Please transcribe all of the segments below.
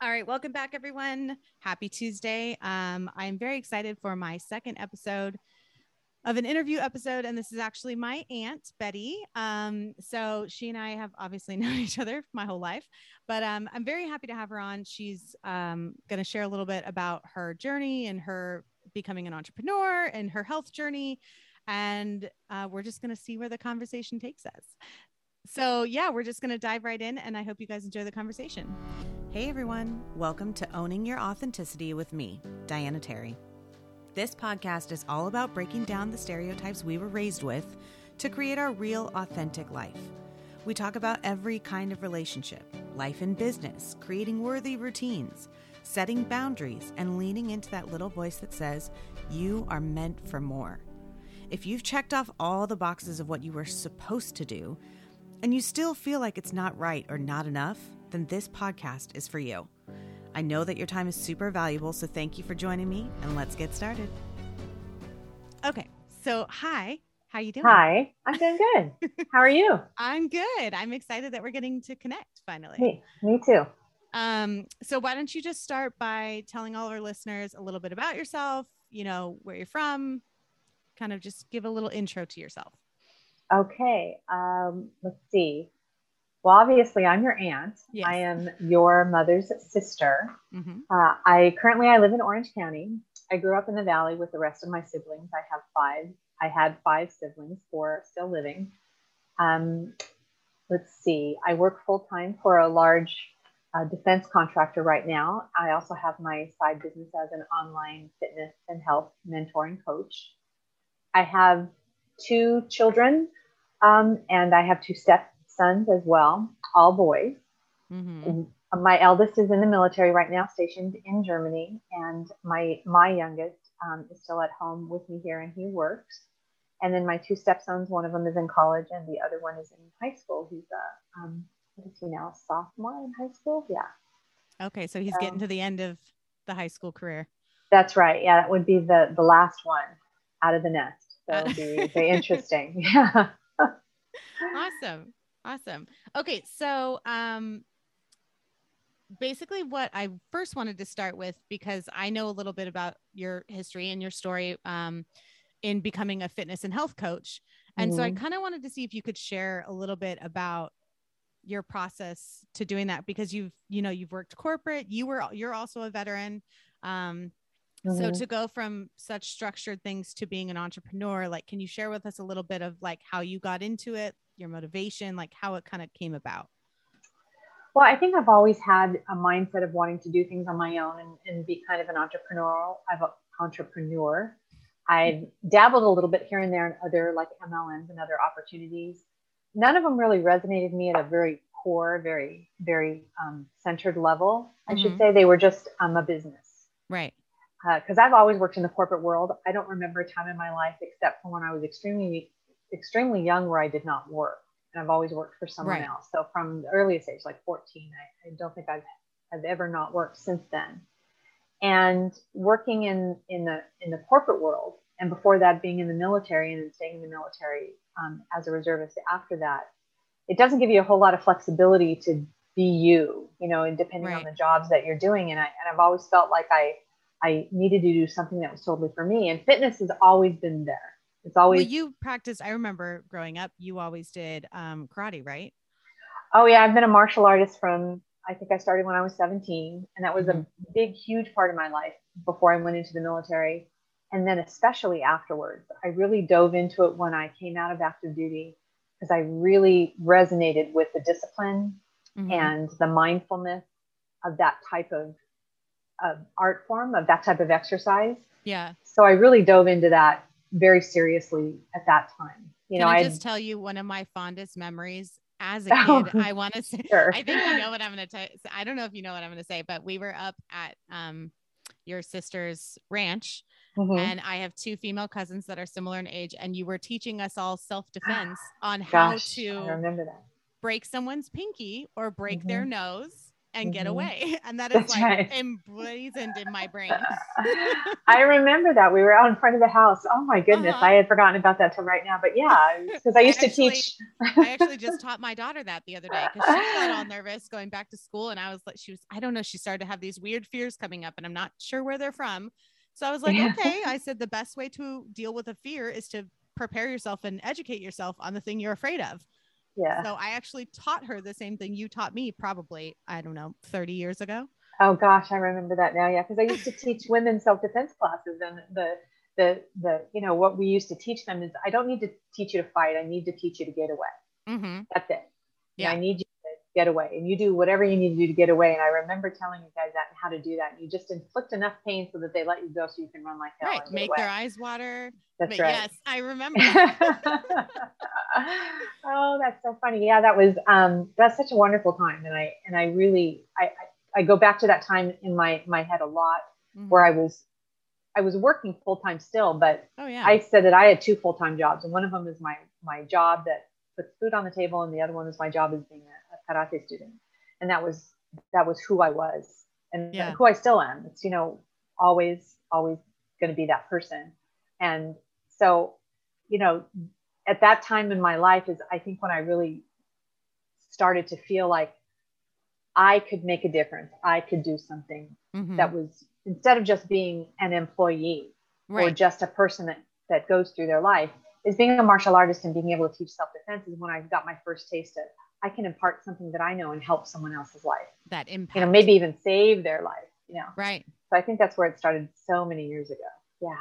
All right, welcome back, everyone. Happy Tuesday. Um, I'm very excited for my second episode of an interview episode, and this is actually my aunt Betty. Um, so she and I have obviously known each other my whole life, but um, I'm very happy to have her on. She's um, going to share a little bit about her journey and her becoming an entrepreneur and her health journey, and uh, we're just going to see where the conversation takes us. So, yeah, we're just going to dive right in, and I hope you guys enjoy the conversation. Hey, everyone. Welcome to Owning Your Authenticity with me, Diana Terry. This podcast is all about breaking down the stereotypes we were raised with to create our real, authentic life. We talk about every kind of relationship, life and business, creating worthy routines, setting boundaries, and leaning into that little voice that says, You are meant for more. If you've checked off all the boxes of what you were supposed to do, and you still feel like it's not right or not enough, then this podcast is for you. I know that your time is super valuable, so thank you for joining me and let's get started. Okay. So, hi. How are you doing? Hi. I'm doing good. How are you? I'm good. I'm excited that we're getting to connect finally. Me, me too. Um, so why don't you just start by telling all our listeners a little bit about yourself, you know, where you're from, kind of just give a little intro to yourself. Okay. Um, let's see. Well, obviously, I'm your aunt. Yes. I am your mother's sister. Mm-hmm. Uh, I currently I live in Orange County. I grew up in the Valley with the rest of my siblings. I have five. I had five siblings, four still living. Um, let's see. I work full time for a large uh, defense contractor right now. I also have my side business as an online fitness and health mentoring coach. I have two children, um, and I have two stepsons as well, all boys. Mm-hmm. My eldest is in the military right now, stationed in Germany, and my my youngest um, is still at home with me here, and he works. And then my two stepsons, one of them is in college, and the other one is in high school. He's a um, what is he now? A Sophomore in high school? Yeah. Okay, so he's getting to the end of the high school career. That's right. Yeah, that would be the the last one out of the nest. So it'll be very interesting. Yeah. awesome. Awesome. Okay. So, um, basically what I first wanted to start with, because I know a little bit about your history and your story, um, in becoming a fitness and health coach. And mm-hmm. so I mm-hmm. kind of wanted to see if you could share a little bit about your process to doing that because you've, you know, you've worked corporate, you were, you're also a veteran. Um, Mm-hmm. So to go from such structured things to being an entrepreneur, like, can you share with us a little bit of like how you got into it, your motivation, like how it kind of came about? Well, I think I've always had a mindset of wanting to do things on my own and, and be kind of an entrepreneurial I've a entrepreneur. I've dabbled a little bit here and there in other like MLMs and other opportunities. None of them really resonated with me at a very core, very, very um, centered level. I mm-hmm. should say they were just um, a business. Right because uh, I've always worked in the corporate world. I don't remember a time in my life except for when I was extremely, extremely young where I did not work. And I've always worked for someone right. else. So from the earliest age, like 14, I, I don't think I've, I've ever not worked since then. And working in, in the in the corporate world, and before that being in the military and then staying in the military um, as a reservist after that, it doesn't give you a whole lot of flexibility to be you, you know, and depending right. on the jobs that you're doing. And I and I've always felt like I I needed to do something that was totally for me. And fitness has always been there. It's always well, you practice. I remember growing up, you always did um, karate, right? Oh yeah, I've been a martial artist from I think I started when I was 17, and that was mm-hmm. a big, huge part of my life before I went into the military, and then especially afterwards. I really dove into it when I came out of active duty because I really resonated with the discipline mm-hmm. and the mindfulness of that type of of art form of that type of exercise. Yeah. So I really dove into that very seriously at that time. You Can know, I just tell you one of my fondest memories as a oh, kid. I want to say, sure. I think you know what I'm going to tell. I don't know if you know what I'm going to say, but we were up at um, your sister's ranch. Mm-hmm. And I have two female cousins that are similar in age, and you were teaching us all self defense on how to remember that. break someone's pinky or break mm-hmm. their nose and mm-hmm. get away. And that is That's like right. emblazoned in my brain. I remember that. We were out in front of the house. Oh my goodness. Uh-huh. I had forgotten about that till right now. But yeah, because I used I actually, to teach. I actually just taught my daughter that the other day because she got all nervous going back to school. And I was like, she was, I don't know, she started to have these weird fears coming up and I'm not sure where they're from. So I was like, yeah. okay. I said the best way to deal with a fear is to prepare yourself and educate yourself on the thing you're afraid of. Yeah. So I actually taught her the same thing you taught me probably, I don't know, 30 years ago. Oh gosh, I remember that now. Yeah, because I used to teach women self-defense classes and the the the you know what we used to teach them is I don't need to teach you to fight. I need to teach you to get away. Mm-hmm. That's it. Yeah. I need you get away and you do whatever you need to do to get away. And I remember telling you guys that and how to do that. And you just inflict enough pain so that they let you go so you can run like hell. Right. Make their eyes water. That's but right. Yes, I remember. oh, that's so funny. Yeah, that was um that's such a wonderful time. And I and I really I I, I go back to that time in my my head a lot mm-hmm. where I was I was working full time still, but oh, yeah. I said that I had two full time jobs, and one of them is my my job that puts food on the table, and the other one is my job as being a karate student, and that was that was who I was and yeah. who I still am. It's you know always always going to be that person, and so you know at that time in my life is I think when I really started to feel like I could make a difference. I could do something mm-hmm. that was instead of just being an employee right. or just a person that, that goes through their life, is being a martial artist and being able to teach self defense is when I got my first taste of I can impart something that I know and help someone else's life. That impact. You know, maybe even save their life, you know. Right. So I think that's where it started so many years ago. Yeah.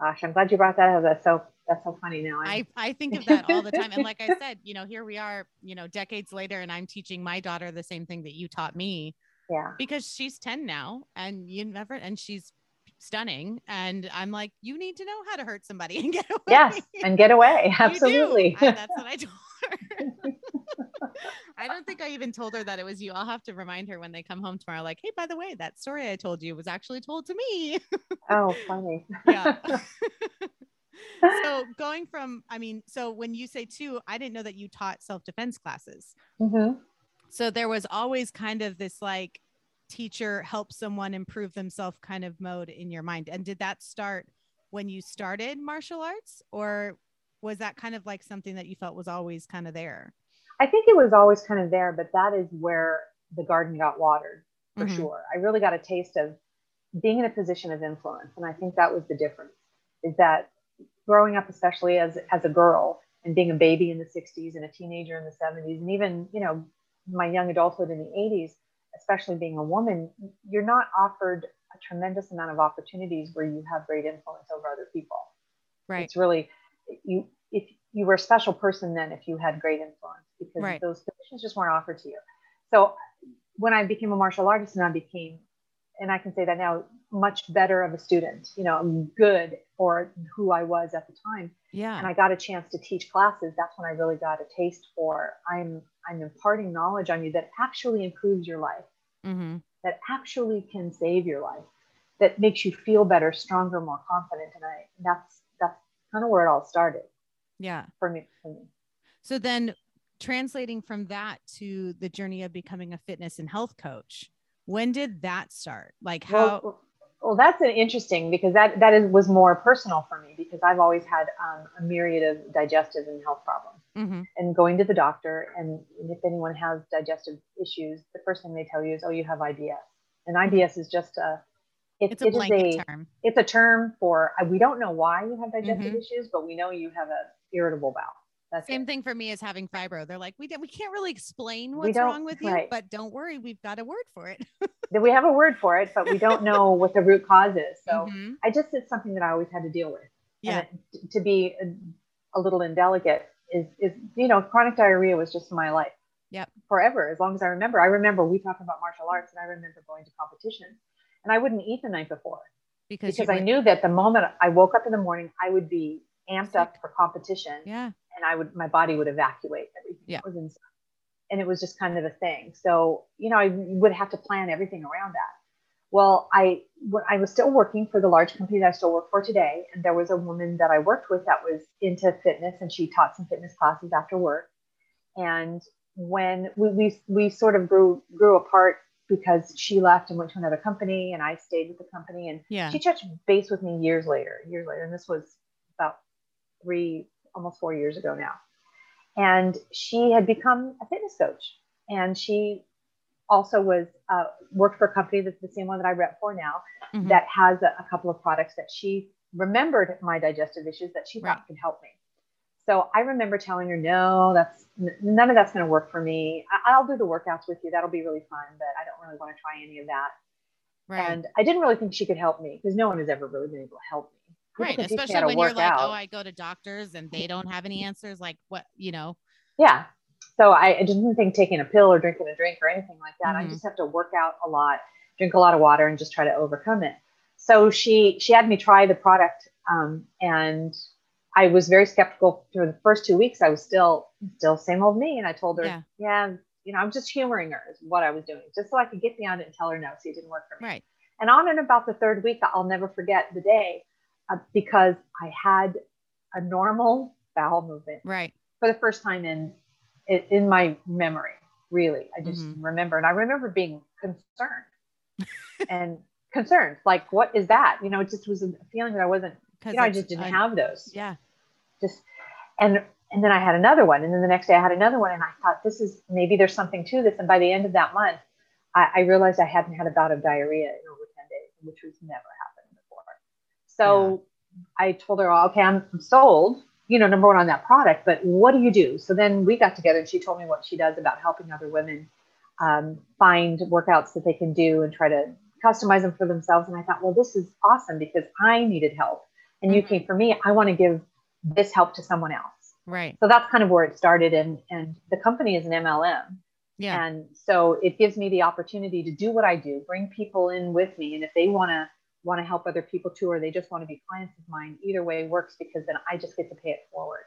Gosh, I'm glad you brought that up. That's so that's so funny now. I, I think of that all the time. And like I said, you know, here we are, you know, decades later, and I'm teaching my daughter the same thing that you taught me. Yeah. Because she's 10 now and you never and she's stunning. And I'm like, you need to know how to hurt somebody and get away. Yes, and get away. Absolutely. That's what I told. I don't think I even told her that it was you. I'll have to remind her when they come home tomorrow, like, hey, by the way, that story I told you was actually told to me. oh, funny. yeah. so going from, I mean, so when you say two, I didn't know that you taught self-defense classes. Mm-hmm. So there was always kind of this like teacher help someone improve themselves kind of mode in your mind. And did that start when you started martial arts or was that kind of like something that you felt was always kind of there? I think it was always kind of there, but that is where the garden got watered for mm-hmm. sure. I really got a taste of being in a position of influence. And I think that was the difference is that growing up, especially as, as a girl and being a baby in the 60s and a teenager in the 70s, and even, you know, my young adulthood in the 80s, especially being a woman, you're not offered a tremendous amount of opportunities where you have great influence over other people. Right. It's really you if you were a special person then if you had great influence because right. those positions just weren't offered to you. So when I became a martial artist and I became, and I can say that now, much better of a student, you know, good for who I was at the time. Yeah. And I got a chance to teach classes. That's when I really got a taste for I'm I'm imparting knowledge on you that actually improves your life, mm-hmm. that actually can save your life, that makes you feel better, stronger, more confident. And I that's that's kind of where it all started. Yeah. For me. For me. So then translating from that to the journey of becoming a fitness and health coach, when did that start? Like how well, well that's an interesting because that that is was more personal for me because I've always had um, a myriad of digestive and health problems. Mm-hmm. And going to the doctor, and, if anyone has digestive issues, the first thing they tell you is, "Oh, you have IBS." And IBS is just a it, it's a blanket a, term. It's a term for we don't know why you have digestive mm-hmm. issues, but we know you have a irritable bowel. That's Same it. thing for me as having fibro. They're like, we we can't really explain what's wrong with you, right. but don't worry, we've got a word for it. we have a word for it, but we don't know what the root cause is. So mm-hmm. I just it's something that I always had to deal with. Yeah. It, to be a, a, little indelicate is is you know chronic diarrhea was just my life. Yep. Forever, as long as I remember. I remember we talked about martial arts, and I remember going to competitions, and I wouldn't eat the night before because because I knew that the moment I woke up in the morning, I would be amped up for competition. Yeah. And I would, my body would evacuate everything yeah. was inside. And it was just kind of a thing. So, you know, I would have to plan everything around that. Well, I, when I was still working for the large company that I still work for today. And there was a woman that I worked with that was into fitness and she taught some fitness classes after work. And when we, we, we sort of grew, grew apart because she left and went to another company and I stayed with the company and yeah. she touched base with me years later, years later. And this was about three, almost four years ago now. And she had become a fitness coach and she also was uh, worked for a company that's the same one that I rep for now mm-hmm. that has a, a, couple of products that she remembered my digestive issues that she right. thought could help me. So I remember telling her, no, that's none of that's going to work for me. I, will do the workouts with you. That'll be really fun, but I don't really want to try any of that. Right. And I didn't really think she could help me because no one has ever really been able to help me. Right. Especially when you're like, out. oh, I go to doctors and they don't have any answers. Like what, you know? Yeah. So I, I didn't think taking a pill or drinking a drink or anything like that. Mm-hmm. I just have to work out a lot, drink a lot of water, and just try to overcome it. So she she had me try the product, um, and I was very skeptical for the first two weeks. I was still still same old me, and I told her, yeah, yeah you know, I'm just humoring her is what I was doing, just so I could get beyond it and tell her no, see, it didn't work for me. Right. And on and about the third week, I'll never forget the day uh, because I had a normal bowel movement. Right. For the first time in in my memory, really. I just mm-hmm. remember, and I remember being concerned and concerned, like, what is that? You know, it just was a feeling that I wasn't, you know, I just didn't have those. Yeah. Just, and, and then I had another one. And then the next day I had another one. And I thought, this is maybe there's something to this. And by the end of that month, I, I realized I hadn't had a bout of diarrhea in over 10 days, which was never happened. So yeah. I told her, okay, I'm sold you know, number one on that product, but what do you do? So then we got together and she told me what she does about helping other women um, find workouts that they can do and try to customize them for themselves. And I thought, well, this is awesome because I needed help and you mm-hmm. came for me. I want to give this help to someone else. Right. So that's kind of where it started. And, and the company is an MLM. Yeah. And so it gives me the opportunity to do what I do, bring people in with me. And if they want to want to help other people too, or they just want to be clients of mine, either way works because then I just get to pay it forward.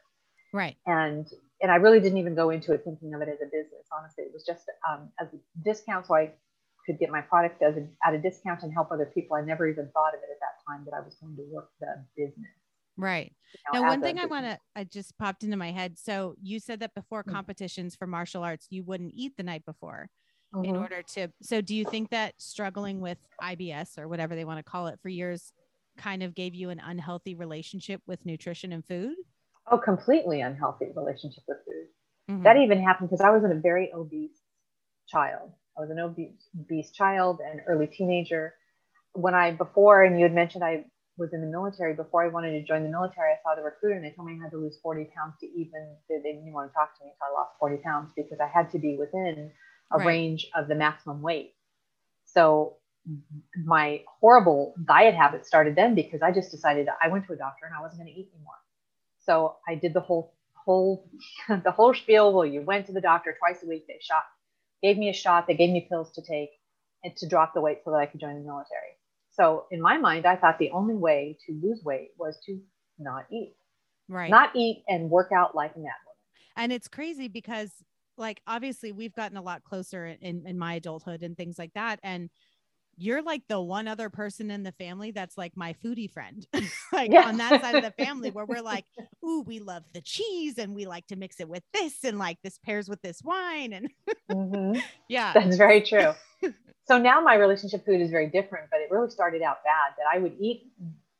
Right. And and I really didn't even go into it thinking of it as a business. Honestly, it was just um, as a discount, so I could get my product as a, at a discount and help other people. I never even thought of it at that time that I was going to work the business. Right. You know, now, one thing I want to, I just popped into my head. So you said that before mm-hmm. competitions for martial arts, you wouldn't eat the night before mm-hmm. in order to so do you think that struggling with IBS or whatever they want to call it for years kind of gave you an unhealthy relationship with nutrition and food? Oh, completely unhealthy relationship with food. Mm-hmm. That even happened because I was in a very obese child. I was an obese, obese child and early teenager. When I before and you had mentioned I was in the military before I wanted to join the military, I saw the recruiter and they told me I had to lose 40 pounds to even, they didn't even want to talk to me. So I lost 40 pounds because I had to be within a right. range of the maximum weight. So my horrible diet habit started then because I just decided I went to a doctor and I wasn't going to eat anymore. So I did the whole whole the whole spiel. Well, you went to the doctor twice a week. They shot, gave me a shot. They gave me pills to take and to drop the weight so that I could join the military. So in my mind, I thought the only way to lose weight was to not eat, right? Not eat and work out like a mad woman. And it's crazy because like obviously we've gotten a lot closer in, in my adulthood and things like that and you're like the one other person in the family that's like my foodie friend like yeah. on that side of the family where we're like ooh we love the cheese and we like to mix it with this and like this pairs with this wine and mm-hmm. yeah that's very true so now my relationship food is very different but it really started out bad that i would eat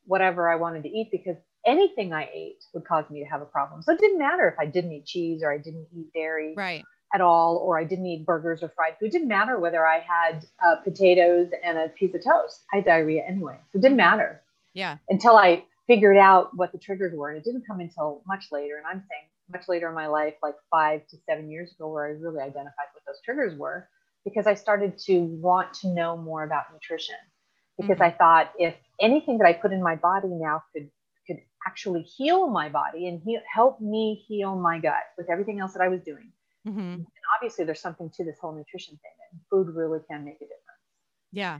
whatever i wanted to eat because anything I ate would cause me to have a problem. So it didn't matter if I didn't eat cheese or I didn't eat dairy right. at all, or I didn't eat burgers or fried food. It didn't matter whether I had uh, potatoes and a piece of toast. I had diarrhea anyway. So it didn't matter. Yeah. Until I figured out what the triggers were. And it didn't come until much later. And I'm saying much later in my life, like five to seven years ago, where I really identified what those triggers were because I started to want to know more about nutrition. Because mm-hmm. I thought if anything that I put in my body now could actually heal my body and he- help me heal my gut with everything else that I was doing. Mm-hmm. And obviously, there's something to this whole nutrition thing, and food really can make a difference. Yeah.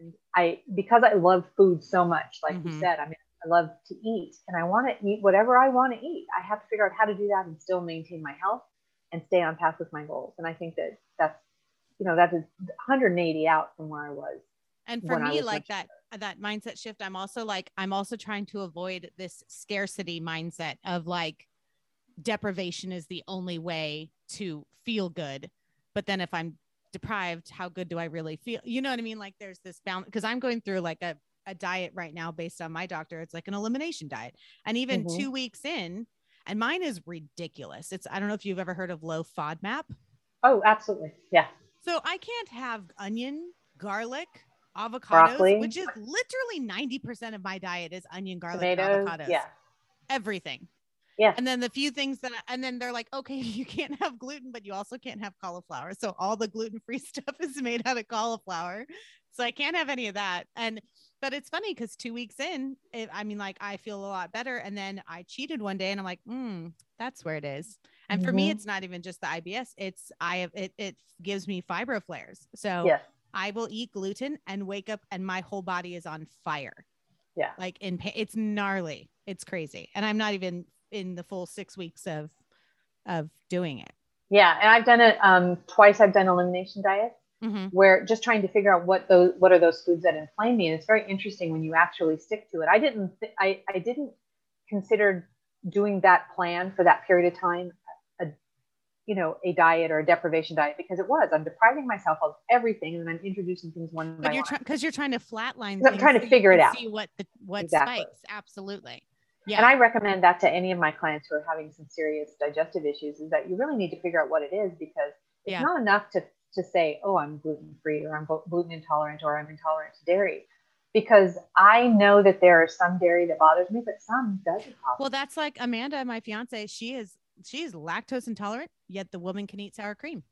And I, because I love food so much, like mm-hmm. you said, I mean, I love to eat and I want to eat whatever I want to eat. I have to figure out how to do that and still maintain my health and stay on path with my goals. And I think that that's, you know, that is 180 out from where I was. And for me, like that, that mindset shift i'm also like i'm also trying to avoid this scarcity mindset of like deprivation is the only way to feel good but then if i'm deprived, how good do I really feel? You know what I mean? Like there's this balance because I'm going through like a, a diet right now based on my doctor. It's like an elimination diet. And even mm-hmm. two weeks in, and mine is ridiculous. It's I don't know if you've ever heard of low FODMAP. Oh, absolutely. Yeah. So I can't have onion, garlic, avocados, Broccoli. which is literally 90% of my diet is onion, garlic, Tomatoes, avocados. Yeah. Everything. Yeah. And then the few things that, and then they're like, okay, you can't have gluten, but you also can't have cauliflower. So all the gluten free stuff is made out of cauliflower. So I can't have any of that. And, but it's funny because two weeks in, it, I mean, like I feel a lot better. And then I cheated one day and I'm like, hmm, that's where it is. And mm-hmm. for me, mm-hmm. it's not even just the IBS. It's, I have, it, it gives me fibro flares. So yeah. I will eat gluten and wake up and my whole body is on fire. Yeah. Like in pain. It's gnarly. It's crazy. And I'm not even in the full six weeks of of doing it. Yeah, and I've done it um, twice. I've done elimination diets mm-hmm. where just trying to figure out what those what are those foods that inflame me. And it's very interesting when you actually stick to it. I didn't th- I I didn't consider doing that plan for that period of time you know a diet or a deprivation diet because it was i'm depriving myself of everything and i'm introducing things one but you're because you're trying to flatline i'm trying to figure it out see what the what exactly. spikes absolutely yeah. And I recommend that to any of my clients who are having some serious digestive issues is that you really need to figure out what it is because it's yeah. not enough to, to say, oh, I'm gluten free or I'm gluten intolerant or I'm intolerant to dairy. Because I know that there are some dairy that bothers me, but some doesn't bother. Well, that's like Amanda, my fiance. She is she is lactose intolerant, yet the woman can eat sour cream.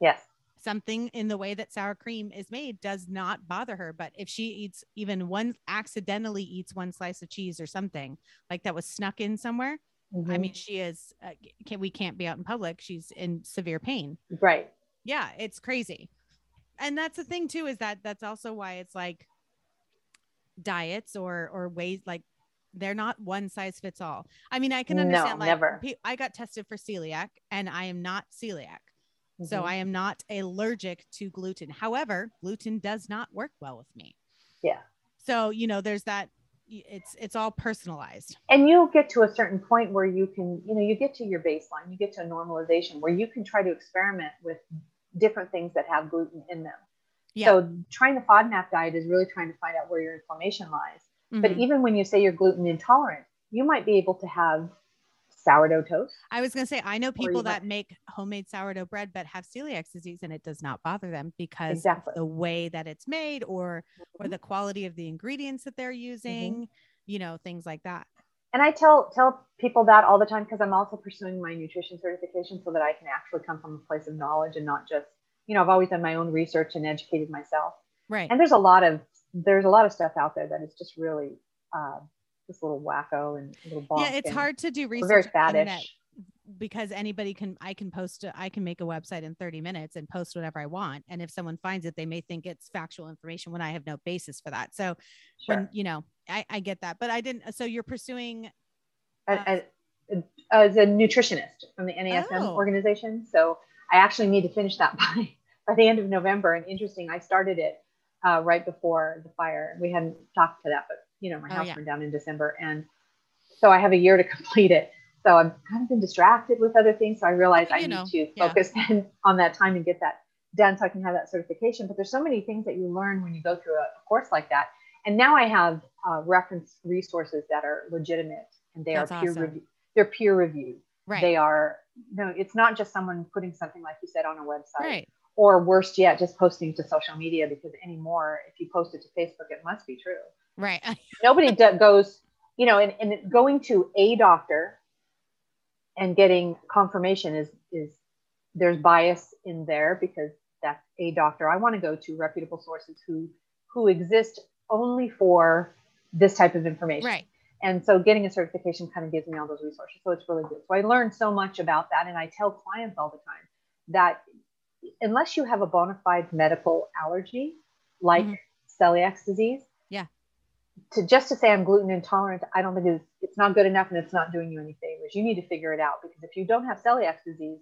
Yes something in the way that sour cream is made does not bother her. But if she eats even one, accidentally eats one slice of cheese or something like that was snuck in somewhere, mm-hmm. I mean, she is, uh, can, we can't be out in public. She's in severe pain. Right. Yeah. It's crazy. And that's the thing too, is that that's also why it's like diets or, or ways like they're not one size fits all. I mean, I can understand no, like never. I got tested for celiac and I am not celiac. Mm-hmm. So I am not allergic to gluten. However, gluten does not work well with me. Yeah. So, you know, there's that it's it's all personalized. And you'll get to a certain point where you can, you know, you get to your baseline, you get to a normalization where you can try to experiment with different things that have gluten in them. Yeah. So trying the FODMAP diet is really trying to find out where your inflammation lies. Mm-hmm. But even when you say you're gluten intolerant, you might be able to have sourdough toast. I was going to say, I know people that might... make homemade sourdough bread but have celiac disease and it does not bother them because exactly. the way that it's made or mm-hmm. or the quality of the ingredients that they're using, mm-hmm. you know, things like that. And I tell tell people that all the time because I'm also pursuing my nutrition certification so that I can actually come from a place of knowledge and not just, you know, I've always done my own research and educated myself. Right. And there's a lot of there's a lot of stuff out there that is just really uh, this little wacko and little bonk. Yeah, it's hard to do research. very faddish. Because anybody can, I can post, a, I can make a website in 30 minutes and post whatever I want. And if someone finds it, they may think it's factual information when I have no basis for that. So, sure. when, you know, I, I get that, but I didn't. So you're pursuing uh, as, as a nutritionist from the NASM oh. organization. So I actually need to finish that by by the end of November. And interesting, I started it uh, right before the fire. We hadn't talked to that, but you know, my oh, house yeah. burned down in December. And so I have a year to complete it. So I've kind of been distracted with other things. So I realized you I know, need to focus yeah. on that time and get that done so I can have that certification. But there's so many things that you learn when you go through a, course like that. And now I have uh, reference resources that are legitimate and they That's are peer awesome. reviewed. They're peer reviewed. Right. They are no, it's not just someone putting something like you said on a website. Right. Or worst yet, just posting to social media because anymore, if you post it to Facebook, it must be true. Right. Nobody do- goes, you know, and, and going to a doctor and getting confirmation is is there's bias in there because that's a doctor. I want to go to reputable sources who who exist only for this type of information. Right. And so getting a certification kind of gives me all those resources. So it's really good. So I learned so much about that. And I tell clients all the time that unless you have a bona fide medical allergy, like mm-hmm. celiac disease, yeah, to just to say I'm gluten intolerant, I don't think it's, it's not good enough and it's not doing you any favors. You need to figure it out because if you don't have celiac disease,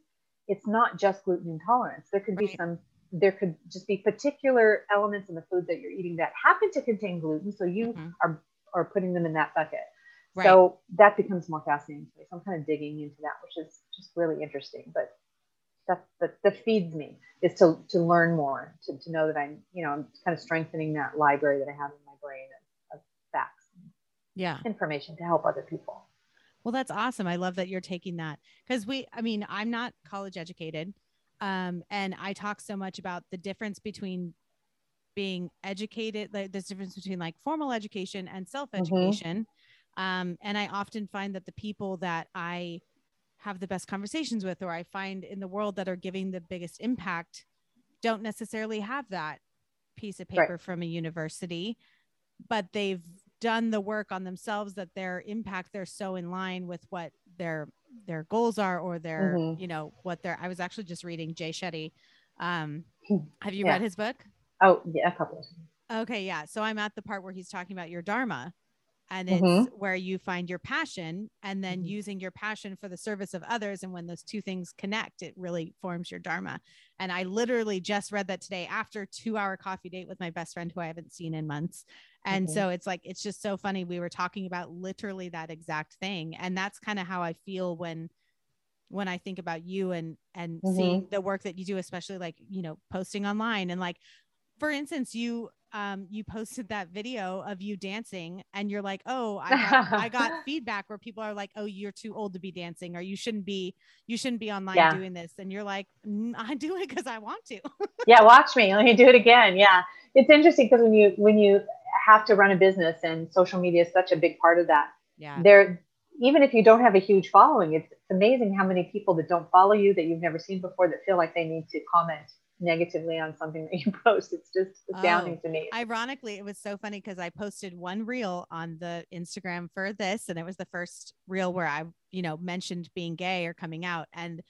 it's not just gluten intolerance. There could right. be some, there could just be particular elements in the food that you're eating that happen to contain gluten. So you mm-hmm. are, are putting them in that bucket. Right. So that becomes more fascinating to me. So I'm kind of digging into that, which is just really interesting. But stuff that, that feeds me is to, to learn more, to, to know that I'm, you know, I'm kind of strengthening that library that I have in my brain of, of facts, yeah, information to help other people. Well, that's awesome. I love that you're taking that because we, I mean, I'm not college educated. Um, and I talk so much about the difference between being educated, like this difference between like formal education and self education. Mm-hmm. Um, and I often find that the people that I have the best conversations with, or I find in the world that are giving the biggest impact, don't necessarily have that piece of paper right. from a university, but they've done the work on themselves that their impact they're so in line with what their their goals are or their mm-hmm. you know what their i was actually just reading jay shetty um have you yeah. read his book oh yeah a couple okay yeah so i'm at the part where he's talking about your dharma and it's mm-hmm. where you find your passion and then mm-hmm. using your passion for the service of others and when those two things connect it really forms your dharma and i literally just read that today after two hour coffee date with my best friend who i haven't seen in months and mm-hmm. so it's like it's just so funny we were talking about literally that exact thing and that's kind of how i feel when when i think about you and and seeing mm-hmm. the work that you do especially like you know posting online and like for instance you um, you posted that video of you dancing and you're like, oh, I got, I got feedback where people are like, oh, you're too old to be dancing or you shouldn't be, you shouldn't be online yeah. doing this. And you're like, I do it because I want to. yeah. Watch me. Let me do it again. Yeah. It's interesting because when you, when you have to run a business and social media is such a big part of that. Yeah. There, even if you don't have a huge following, it's, it's amazing how many people that don't follow you that you've never seen before that feel like they need to comment negatively on something that you post. It's just astounding oh, to me. Ironically, it was so funny because I posted one reel on the Instagram for this, and it was the first reel where I, you know, mentioned being gay or coming out. And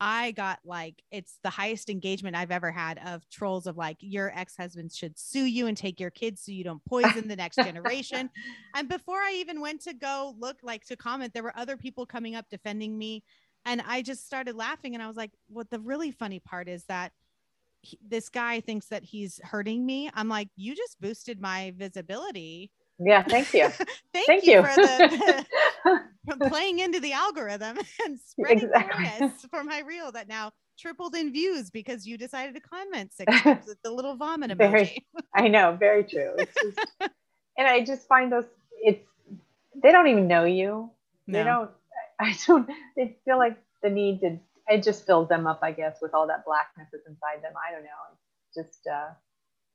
I got like it's the highest engagement I've ever had of trolls of like your ex-husband should sue you and take your kids so you don't poison the next generation. and before I even went to go look like to comment, there were other people coming up defending me. And I just started laughing and I was like, what the really funny part is that he, this guy thinks that he's hurting me. I'm like, you just boosted my visibility. Yeah, thank you. thank, thank, you, you. for the, the playing into the algorithm and spreading exactly. awareness for my reel that now tripled in views because you decided to comment six times with the little vomit emoji. Very, I know, very true. Just, and I just find those it's they don't even know you. No. They don't. I don't. They feel like the need to it just fills them up, I guess, with all that blackness that's inside them. I don't know. It's just, uh,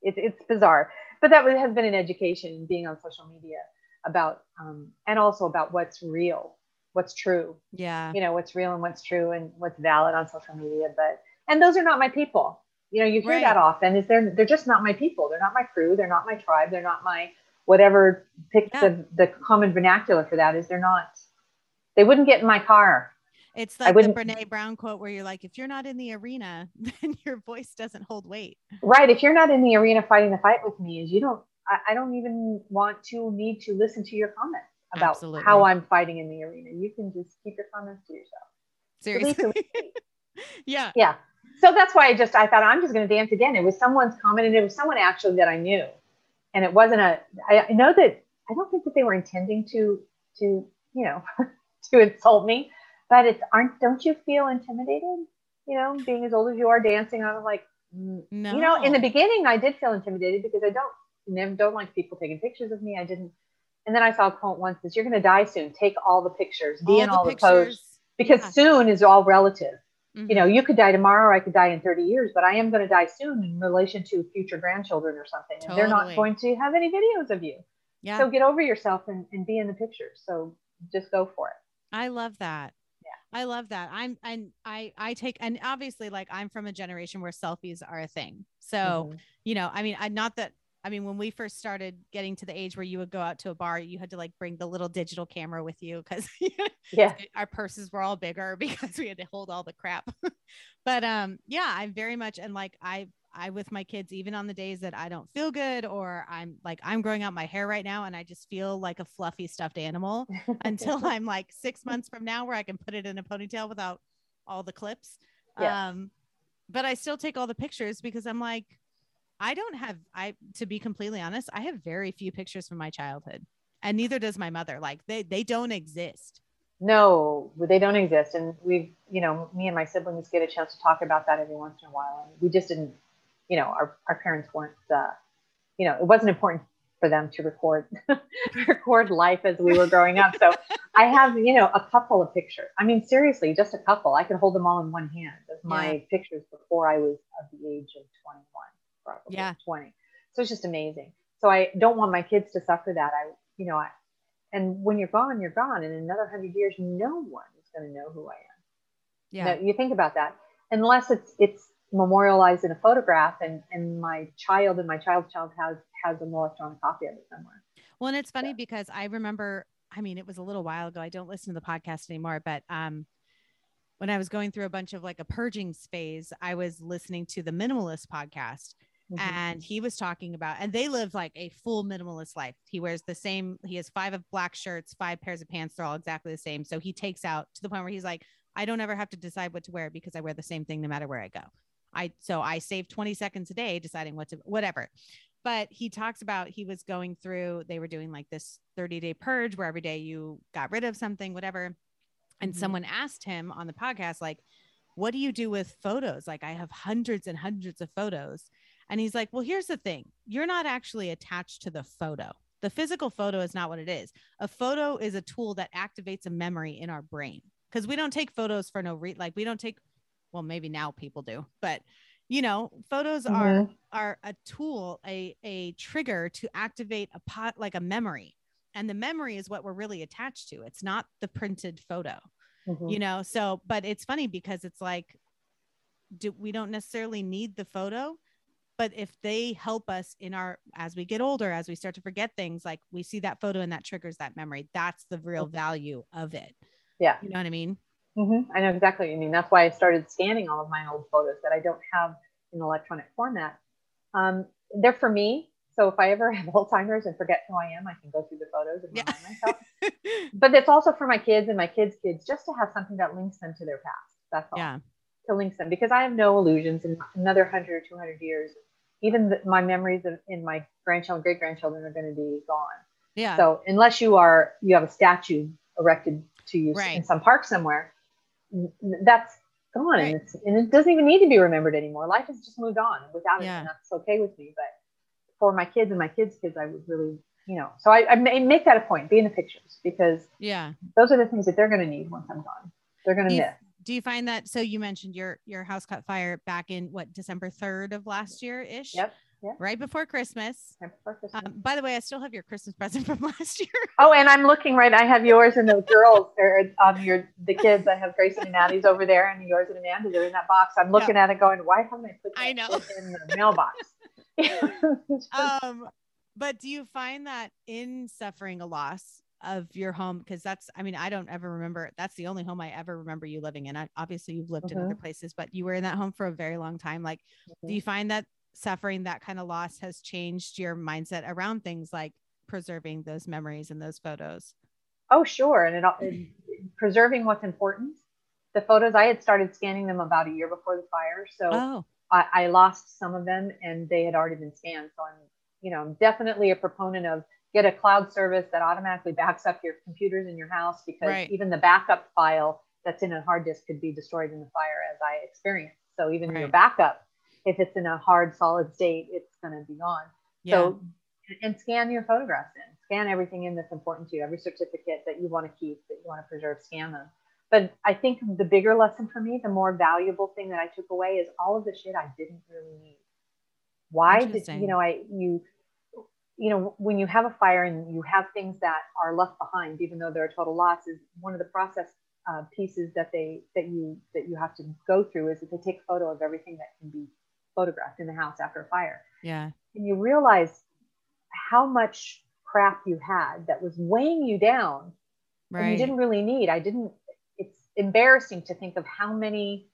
it, it's bizarre. But that has been an education being on social media about, um, and also about what's real, what's true. Yeah. You know, what's real and what's true and what's valid on social media. But, and those are not my people. You know, you hear right. that often is they're, they're just not my people. They're not my crew. They're not my tribe. They're not my, whatever pick yeah. the, the common vernacular for that is they're not, they wouldn't get in my car it's like the Brene Brown quote where you're like, if you're not in the arena, then your voice doesn't hold weight. Right. If you're not in the arena fighting the fight with me, is you don't, I, I, don't even want to need to listen to your comments about Absolutely. how I'm fighting in the arena. You can just keep your comments to yourself. Seriously. yeah. Yeah. So that's why I just, I thought I'm just going to dance again. It was someone's comment and it was someone actually that I knew. And it wasn't a, I, I know that, I don't think that they were intending to, to, you know, to insult me but it's aren't don't you feel intimidated? You know being as old as you are dancing i'm like no. You know in the beginning i did feel intimidated because i don't never don't like people taking pictures of me. I didn't and then i saw a quote once says you're going to die soon. Take all the pictures. Be all in the all pictures. the posts because yeah. soon is all relative. Mm-hmm. you know you could die tomorrow or i could die in 30 years but i am going to die soon in relation to future grandchildren or something totally. and they're not going to have any videos of you. Yeah. so get over yourself and, and be in the pictures so just go for it. I love that I love that. I'm and I I take and obviously like I'm from a generation where selfies are a thing. So, mm-hmm. you know, I mean, I not that I mean, when we first started getting to the age where you would go out to a bar, you had to like bring the little digital camera with you because yeah, our purses were all bigger because we had to hold all the crap. but um, yeah, I'm very much and like I I with my kids, even on the days that I don't feel good or I'm like, I'm growing out my hair right now and I just feel like a fluffy stuffed animal until I'm like six months from now where I can put it in a ponytail without all the clips. Yeah. Um, but I still take all the pictures because I'm like, I don't have, I, to be completely honest, I have very few pictures from my childhood and neither does my mother. Like they, they don't exist. No, they don't exist. And we've, you know, me and my siblings get a chance to talk about that every once in a while. And we just didn't, you know, our, our parents weren't, uh, you know, it wasn't important for them to record record life as we were growing up. So I have, you know, a couple of pictures. I mean, seriously, just a couple. I could hold them all in one hand of my yeah. pictures before I was of the age of 21, probably yeah. 20. So it's just amazing. So I don't want my kids to suffer that. I, you know, I, and when you're gone, you're gone. And in another hundred years, no one is going to know who I am. Yeah. Know, you think about that, unless it's it's memorialized in a photograph, and and my child and my child's child has has an electronic copy of it somewhere. Well, and it's funny so. because I remember. I mean, it was a little while ago. I don't listen to the podcast anymore, but um, when I was going through a bunch of like a purging phase, I was listening to the Minimalist podcast Mm-hmm. And he was talking about, and they live like a full minimalist life. He wears the same, he has five of black shirts, five pairs of pants. They're all exactly the same. So he takes out to the point where he's like, I don't ever have to decide what to wear because I wear the same thing no matter where I go. I, so I save 20 seconds a day deciding what to, whatever. But he talks about he was going through, they were doing like this 30 day purge where every day you got rid of something, whatever. And mm-hmm. someone asked him on the podcast, like, what do you do with photos? Like, I have hundreds and hundreds of photos. And he's like, Well, here's the thing you're not actually attached to the photo. The physical photo is not what it is. A photo is a tool that activates a memory in our brain because we don't take photos for no reason. Like, we don't take, well, maybe now people do, but you know photos mm-hmm. are are a tool a a trigger to activate a pot like a memory. And the memory is what we're really attached to. It's not the printed photo mm-hmm. you know? So but it's funny because it's like do we don't necessarily need the photo but if they help us in our as we get older as we start to forget things like we see that photo and that triggers that memory that's the real value of it. Yeah. You know what i mean mm-hmm. i know exactly what you mean that's why i started scanning all of my old photos that i don't have in electronic format um, they're for me so if i ever have alzheimer's and forget who i am i can go through the photos and remind yeah. myself but it's also for my kids and my kids kids just to have something that links them to their past that's all yeah to link them because I have no illusions in another 100 or 200 years. Even the, my memories of in my grandchildren, great grandchildren are going to be gone. Yeah. So unless you are, you have a statue erected to you right. in some park somewhere, that's gone. Right. And, and, it doesn't even need to be remembered anymore. Life has just moved on without it. And that's okay with me. But for my kids and my kids' kids, I would really, you know, so I, I make that a point, be in the pictures because yeah, those are the things that they're going to need once I'm gone. They're going to miss do you find that so you mentioned your your house caught fire back in what december 3rd of last year ish yep, yep. right before christmas, right before christmas. Um, by the way i still have your christmas present from last year oh and i'm looking right i have yours and the girls or um your the kids i have grayson and Maddie's over there and yours and amanda's are in that box i'm looking yep. at it going why haven't i put that I know. in the mailbox um but do you find that in suffering a loss of your home because that's i mean i don't ever remember that's the only home i ever remember you living in I, obviously you've lived in other mm-hmm. places but you were in that home for a very long time like mm-hmm. do you find that suffering that kind of loss has changed your mindset around things like preserving those memories and those photos oh sure and it, it mm-hmm. preserving what's important the photos i had started scanning them about a year before the fire so oh. I, I lost some of them and they had already been scanned so i'm you know i'm definitely a proponent of get a cloud service that automatically backs up your computers in your house because right. even the backup file that's in a hard disk could be destroyed in the fire as I experienced. So even right. your backup, if it's in a hard solid state, it's going to be gone. Yeah. So and scan your photographs in, scan everything in that's important to you, every certificate that you want to keep, that you want to preserve, scan them. But I think the bigger lesson for me, the more valuable thing that I took away is all of the shit I didn't really need. Why did you know I you you know, when you have a fire and you have things that are left behind, even though they're a total loss, is one of the process uh, pieces that they that you that you have to go through is that they take a photo of everything that can be photographed in the house after a fire. Yeah. And you realize how much crap you had that was weighing you down right. and you didn't really need. I didn't it's embarrassing to think of how many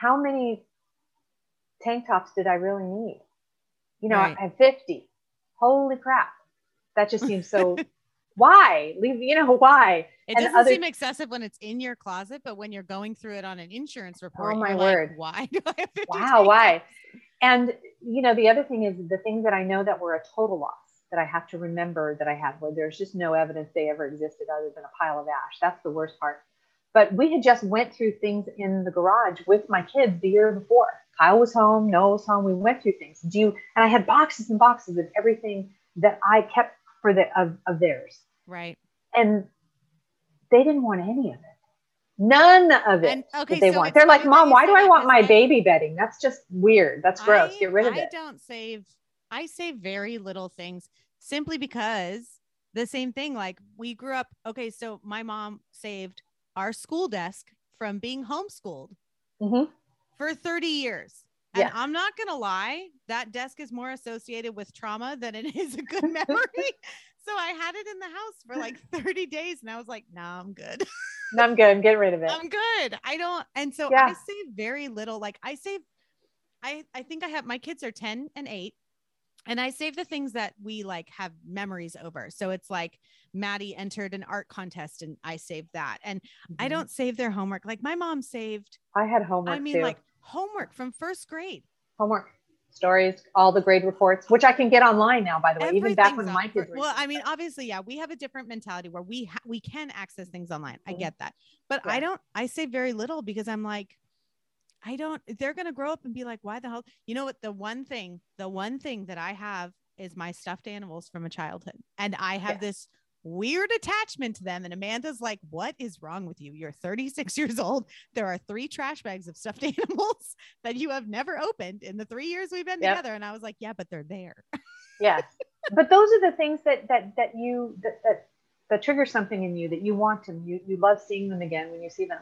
how many tank tops did I really need? You know, right. I have 50 holy crap, that just seems so. why leave? You know why? It and doesn't other, seem excessive when it's in your closet, but when you're going through it on an insurance oh report, oh my word, like, why do I have Wow, why? And you know, the other thing is the things that I know that were a total loss. that I have to remember that I had where there's just no evidence they ever existed other than a pile of ash. That's the worst part. But we had just went through things in the garage with my kids the year before. Kyle was home, Noah was home. We went through things. Do you, and I had boxes and boxes of everything that I kept for the of, of theirs. Right. And they didn't want any of it. None of it. And, okay, they so want. They're like, Mom, why do I want my baby bedding? That's just weird. That's gross. I, Get rid of I it. I don't save. I save very little things simply because the same thing. Like we grew up. Okay, so my mom saved our school desk from being homeschooled mm-hmm. for 30 years. And yeah. I'm not going to lie, that desk is more associated with trauma than it is a good memory. so I had it in the house for like 30 days and I was like, no, nah, I'm good. no, I'm good. I'm getting rid of it. I'm good. I don't. And so yeah. I save very little. Like I save, I, I think I have, my kids are 10 and eight and I save the things that we like have memories over. So it's like Maddie entered an art contest and I saved that. And mm-hmm. I don't save their homework. Like my mom saved. I had homework. I mean, too. like homework from first grade. Homework stories, all the grade reports, which I can get online now, by the way, even back when my kids were. Well, I mean, obviously, yeah, we have a different mentality where we ha- we can access things online. Mm-hmm. I get that, but yeah. I don't. I say very little because I'm like, I don't. They're gonna grow up and be like, why the hell? You know what? The one thing, the one thing that I have is my stuffed animals from a childhood, and I have yeah. this weird attachment to them. And Amanda's like, What is wrong with you? You're 36 years old. There are three trash bags of stuffed animals that you have never opened in the three years we've been yep. together. And I was like, Yeah, but they're there. yeah. But those are the things that that that you that that that trigger something in you that you want to you you love seeing them again when you see them.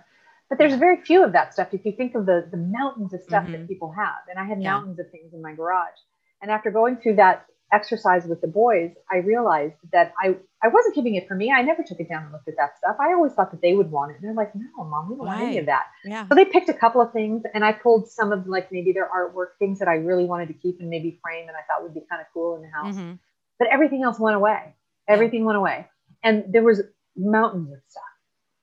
But there's very few of that stuff. If you think of the the mountains of stuff mm-hmm. that people have, and I had yeah. mountains of things in my garage. And after going through that exercise with the boys, I realized that I, I wasn't keeping it for me. I never took it down and looked at that stuff. I always thought that they would want it. And they're like, no, mom, we don't right. want any of that. Yeah. So they picked a couple of things and I pulled some of like maybe their artwork, things that I really wanted to keep and maybe frame and I thought would be kind of cool in the house. Mm-hmm. But everything else went away. Everything went away. And there was mountains of stuff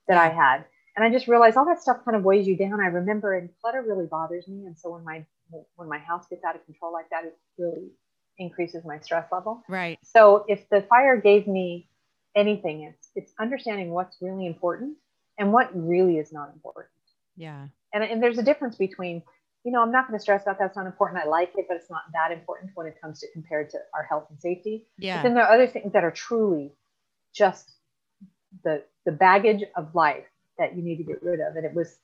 that I had. And I just realized all that stuff kind of weighs you down. I remember and clutter really bothers me. And so when my when my house gets out of control like that, it really increases my stress level. Right. So if the fire gave me anything, it's it's understanding what's really important and what really is not important. Yeah. And, and there's a difference between, you know, I'm not going to stress about that's not important. I like it, but it's not that important when it comes to compared to our health and safety. Yeah. But then there are other things that are truly just the the baggage of life that you need to get rid of. And it was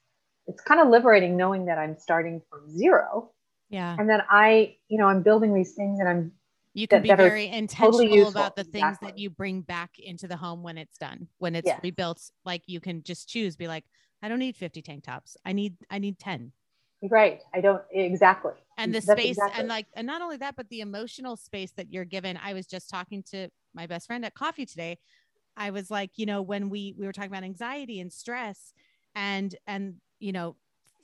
it's kind of liberating knowing that I'm starting from zero yeah. And then I, you know, I'm building these things and I'm you can that, be very intentional totally about the things exactly. that you bring back into the home when it's done, when it's yes. rebuilt. Like you can just choose, be like, I don't need 50 tank tops. I need, I need 10. Right. I don't exactly. And the That's space exactly. and like, and not only that, but the emotional space that you're given. I was just talking to my best friend at coffee today. I was like, you know, when we, we were talking about anxiety and stress and, and, you know,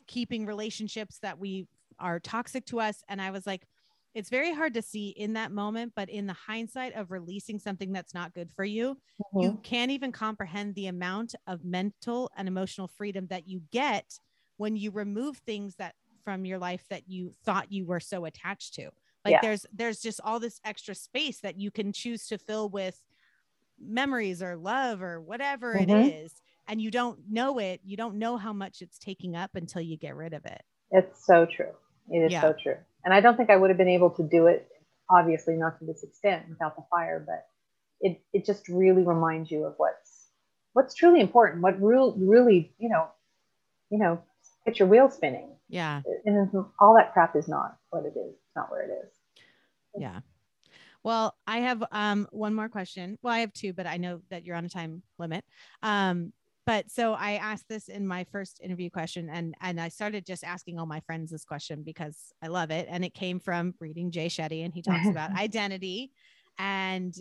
keeping relationships that we are toxic to us. And I was like, it's very hard to see in that moment, but in the hindsight of releasing something that's not good for you, mm-hmm. you can't even comprehend the amount of mental and emotional freedom that you get when you remove things that from your life that you thought you were so attached to. Like yeah. there's there's just all this extra space that you can choose to fill with memories or love or whatever mm-hmm. it is and you don't know it, you don't know how much it's taking up until you get rid of it. It's so true. It is yeah. so true. And I don't think I would have been able to do it, obviously not to this extent without the fire, but it, it just really reminds you of what's what's truly important, what real really, you know, you know, get your wheel spinning. Yeah. And all that crap is not what it is. It's not where it is. Yeah. Well, I have um, one more question. Well, I have two, but I know that you're on a time limit. Um, but so I asked this in my first interview question and and I started just asking all my friends this question because I love it and it came from reading Jay Shetty and he talks about identity and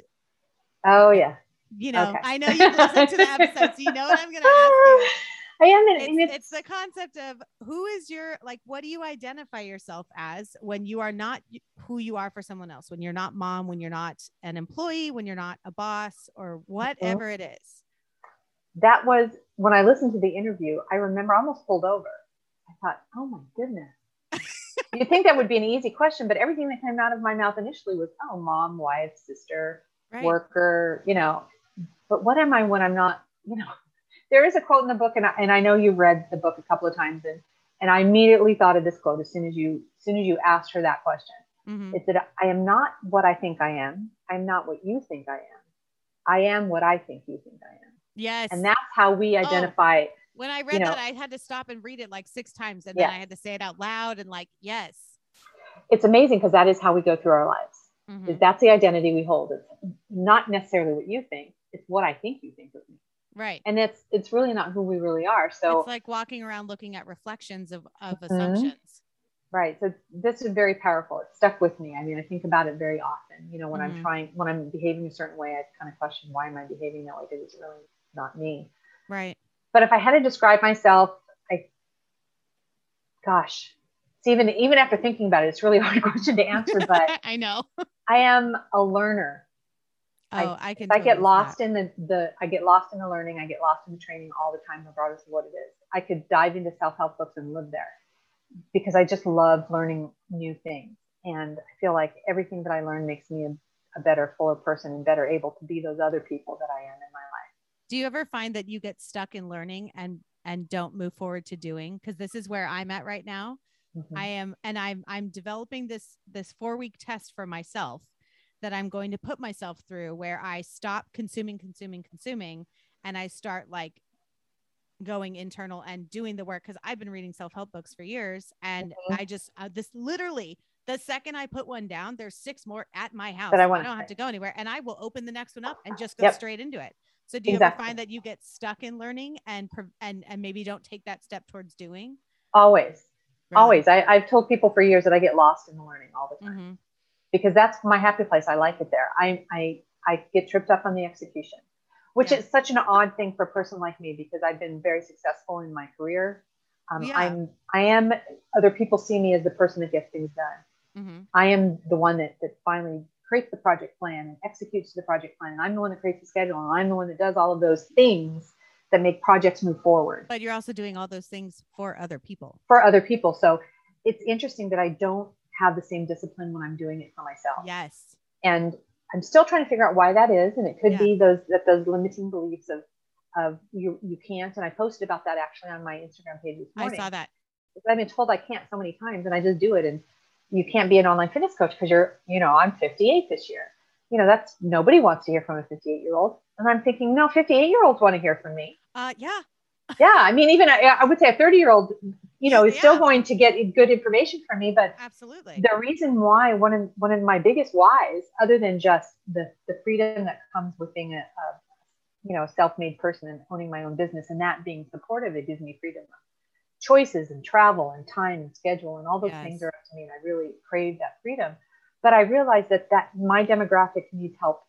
oh yeah. you know okay. I know you've listened to the episode so you know what I'm going to ask you. I am it's, it's the concept of who is your like what do you identify yourself as when you are not who you are for someone else when you're not mom when you're not an employee when you're not a boss or whatever it is that was when I listened to the interview, I remember I almost pulled over. I thought, oh my goodness. You'd think that would be an easy question, but everything that came out of my mouth initially was, oh, mom, wife, sister, right. worker, you know. But what am I when I'm not, you know? There is a quote in the book, and I, and I know you've read the book a couple of times, and and I immediately thought of this quote as soon as you as soon as you asked her that question. Mm-hmm. It's that I am not what I think I am. I'm not what you think I am. I am what I think you think I am. Yes. And that's how we oh, identify. Oh, when I read you know, that, I had to stop and read it like six times and then I had to say it out loud and like, yes. It's amazing because that is how we go through our lives. Mm-hmm. That's the identity we hold. It's not necessarily what you think, it's what I think you think of me. Right. And it's it's really not who we really are. So it's like walking around looking at reflections of, of mm-hmm. assumptions. Right. So this is very powerful. It stuck with me. I mean, I think about it very often. You know, when mm-hmm. I'm trying, when I'm behaving a certain way, I kind of question why am I behaving that way? Because it's really not me. Right. But if I had to describe myself, I, gosh, it's even even after thinking about it, it's really hard question to answer. But I know I am a learner. Oh, I, I can. I get lost that. in the the I get lost in the learning. I get lost in the training all the time, regardless of what it is. I could dive into self help books and live there because I just love learning new things. And I feel like everything that I learn makes me a, a better, fuller person and better able to be those other people that I am in my life. Do you ever find that you get stuck in learning and and don't move forward to doing? Because this is where I'm at right now. Mm-hmm. I am, and I'm I'm developing this this four week test for myself that I'm going to put myself through where I stop consuming, consuming, consuming, and I start like going internal and doing the work because I've been reading self help books for years. And mm-hmm. I just, uh, this literally, the second I put one down, there's six more at my house. But I, want I don't have to go anywhere. And I will open the next one up and just go yep. straight into it. So do you exactly. ever find that you get stuck in learning and and and maybe don't take that step towards doing? Always. Really? Always. I, I've told people for years that I get lost in the learning all the time. Mm-hmm. Because that's my happy place. I like it there. I I I get tripped up on the execution which yeah. is such an odd thing for a person like me because I've been very successful in my career. Um, yeah. I'm, I am, other people see me as the person that gets things done. Mm-hmm. I am the one that, that finally creates the project plan and executes the project plan. And I'm the one that creates the schedule. And I'm the one that does all of those things that make projects move forward. But you're also doing all those things for other people. For other people. So it's interesting that I don't have the same discipline when I'm doing it for myself. Yes. And I'm still trying to figure out why that is, and it could yeah. be those that those limiting beliefs of of you you can't. And I posted about that actually on my Instagram page this morning. I saw that. Because I've been told I can't so many times, and I just do it. And you can't be an online fitness coach because you're, you know, I'm 58 this year. You know, that's nobody wants to hear from a 58 year old. And I'm thinking, no, 58 year olds want to hear from me. Uh, yeah. yeah. I mean, even I, I would say a 30 year old you know, is yeah. still going to get good information from me. But absolutely, the reason why one of one of my biggest whys, other than just the the freedom that comes with being a, a you know, a self-made person and owning my own business, and that being supportive, it gives me freedom choices and travel and time and schedule and all those yes. things are up to me and i really crave that freedom but i realized that that my demographic needs help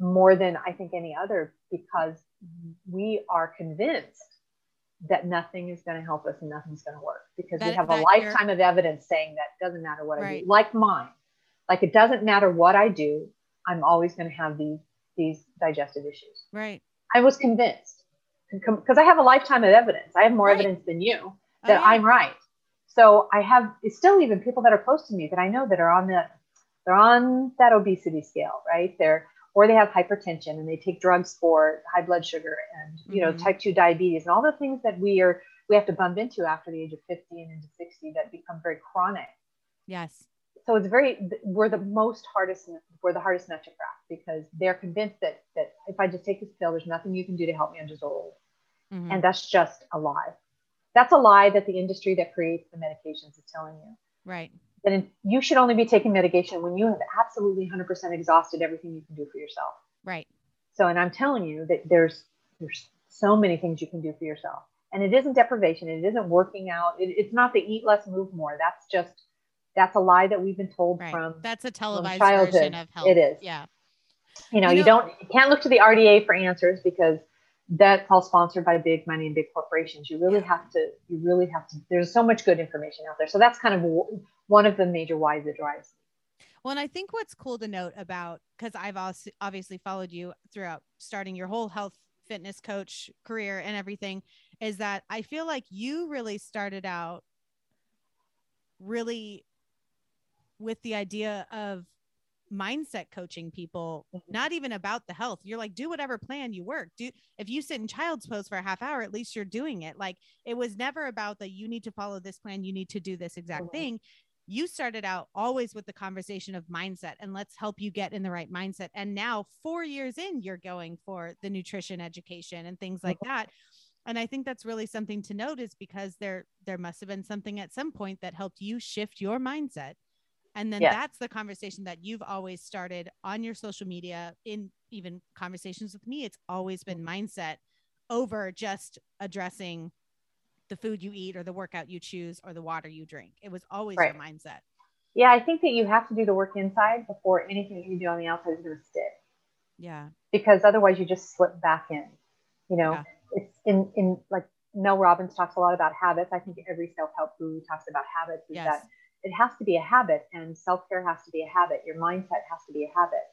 more than i think any other because we are convinced that nothing is going to help us and nothing's going to work because that, we have a lifetime of evidence saying that doesn't matter what right. I do. Like mine, like it doesn't matter what I do, I'm always going to have these these digestive issues. Right. I was convinced because I have a lifetime of evidence. I have more right. evidence than you oh, that oh, yeah. I'm right. So I have it's still even people that are close to me that I know that are on the they're on that obesity scale, right? They're or they have hypertension and they take drugs for high blood sugar and you know mm-hmm. type 2 diabetes and all the things that we are we have to bump into after the age of 50 and into 60 that become very chronic yes so it's very we're the most hardest we're the hardest nut to crack because they're convinced that that if i just take this pill there's nothing you can do to help me i'm just old mm-hmm. and that's just a lie that's a lie that the industry that creates the medications is telling you right that you should only be taking medication when you have absolutely 100% exhausted everything you can do for yourself. Right. So, and I'm telling you that there's there's so many things you can do for yourself, and it isn't deprivation. It isn't working out. It, it's not the eat less, move more. That's just that's a lie that we've been told right. from that's a televised version of health. It is. Yeah. You know, you, know, you don't you can't look to the RDA for answers because that's all sponsored by big money and big corporations. You really yeah. have to, you really have to, there's so much good information out there. So that's kind of one of the major whys that drives well, and I think what's cool to note about because I've also obviously followed you throughout starting your whole health fitness coach career and everything is that I feel like you really started out really with the idea of mindset coaching people mm-hmm. not even about the health. You're like do whatever plan you work. Do if you sit in child's pose for a half hour at least you're doing it. Like it was never about that you need to follow this plan you need to do this exact mm-hmm. thing. You started out always with the conversation of mindset and let's help you get in the right mindset. And now 4 years in you're going for the nutrition education and things like mm-hmm. that. And i think that's really something to note is because there there must have been something at some point that helped you shift your mindset and then that's the conversation that you've always started on your social media in even conversations with me it's always been mm-hmm. mindset over just addressing the food you eat or the workout you choose or the water you drink. It was always right. your mindset. Yeah i think that you have to do the work inside before anything that you do on the outside is going to stick. Yeah. Because otherwise you just slip back in you know? Yeah. it's in in like mel robbins talks a lot about habits. I think every self-help guru talks about habits is yes. that it has to be a habit and self-care has to be a habit. Your mindset has to be a habit.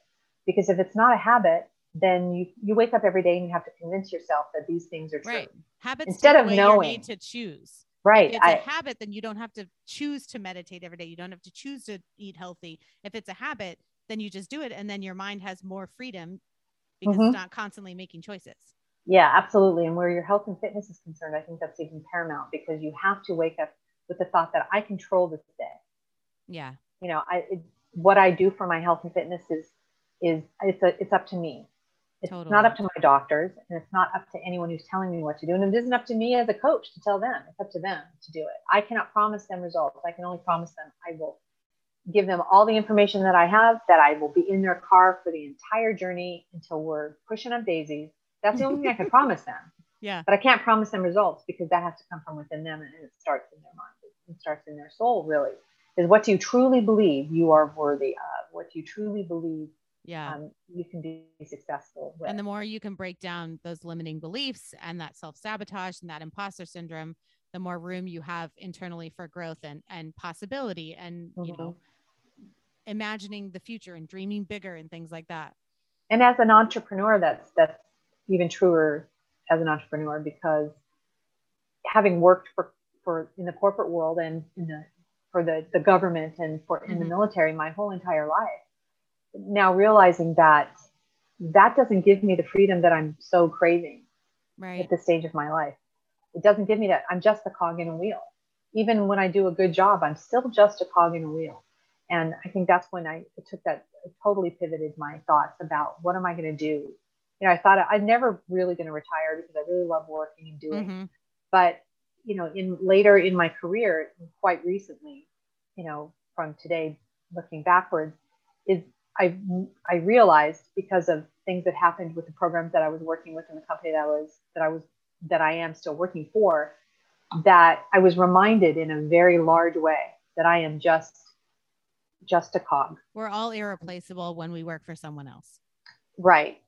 Because if it's not a habit then you you wake up every day and you have to convince yourself that these things are true. Right. Habits instead of knowing. Need to choose. Right if it's I, a habit then you don't have to choose to meditate every day. You don't have to choose to eat healthy. If it's a habit then you just do it and then your mind has more freedom because mm-hmm. it's not constantly making choices. Yeah absolutely. And where your health and fitness is concerned i think that's even paramount because you have to wake up with the thought that i control this day yeah. You know, I it, what I do for my health and fitness is is it's a it's up to me. It's totally. not up to my doctors and it's not up to anyone who's telling me what to do. And it isn't up to me as a coach to tell them. It's up to them to do it. I cannot promise them results. I can only promise them I will give them all the information that I have, that I will be in their car for the entire journey until we're pushing up daisies. That's the only thing I can promise them. Yeah. But I can't promise them results because that has to come from within them and it starts in their mind. It starts in their soul, really is what do you truly believe you are worthy of, what you truly believe yeah um, you can be successful with. and the more you can break down those limiting beliefs and that self-sabotage and that imposter syndrome the more room you have internally for growth and and possibility and mm-hmm. you know imagining the future and dreaming bigger and things like that and as an entrepreneur that's that's even truer as an entrepreneur because having worked for for in the corporate world and in the for the, the government and for in mm-hmm. the military my whole entire life. Now realizing that that doesn't give me the freedom that I'm so craving right. at this stage of my life. It doesn't give me that. I'm just a cog in a wheel. Even when I do a good job, I'm still just a cog in a wheel. And I think that's when I took that, I totally pivoted my thoughts about what am I going to do? You know, I thought I'm never really going to retire because I really love working and doing. Mm-hmm. But you know, in later in my career, quite recently, you know, from today looking backwards, is I I realized because of things that happened with the programs that I was working with in the company that I was that I was that I am still working for, that I was reminded in a very large way that I am just just a cog. We're all irreplaceable when we work for someone else. Right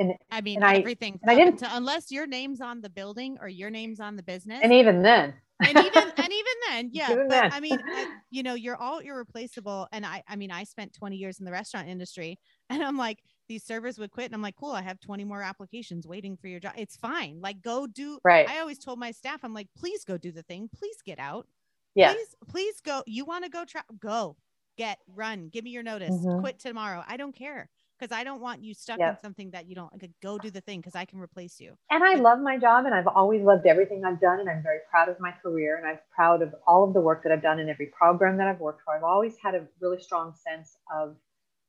and I mean and everything. I, and I didn't to, unless your name's on the building or your name's on the business. And even then. and even and even then, yeah. Even but then. I mean, I, you know, you're all irreplaceable. And I, I mean, I spent 20 years in the restaurant industry, and I'm like, these servers would quit, and I'm like, cool, I have 20 more applications waiting for your job. It's fine. Like, go do. Right. I always told my staff, I'm like, please go do the thing. Please get out. Yeah. Please, please go. You want to go? Tra- go. Get run. Give me your notice. Mm-hmm. Quit tomorrow. I don't care because I don't want you stuck yep. in something that you don't like, go do the thing because I can replace you. And I love my job and I've always loved everything I've done and I'm very proud of my career and I'm proud of all of the work that I've done in every program that I've worked for. I've always had a really strong sense of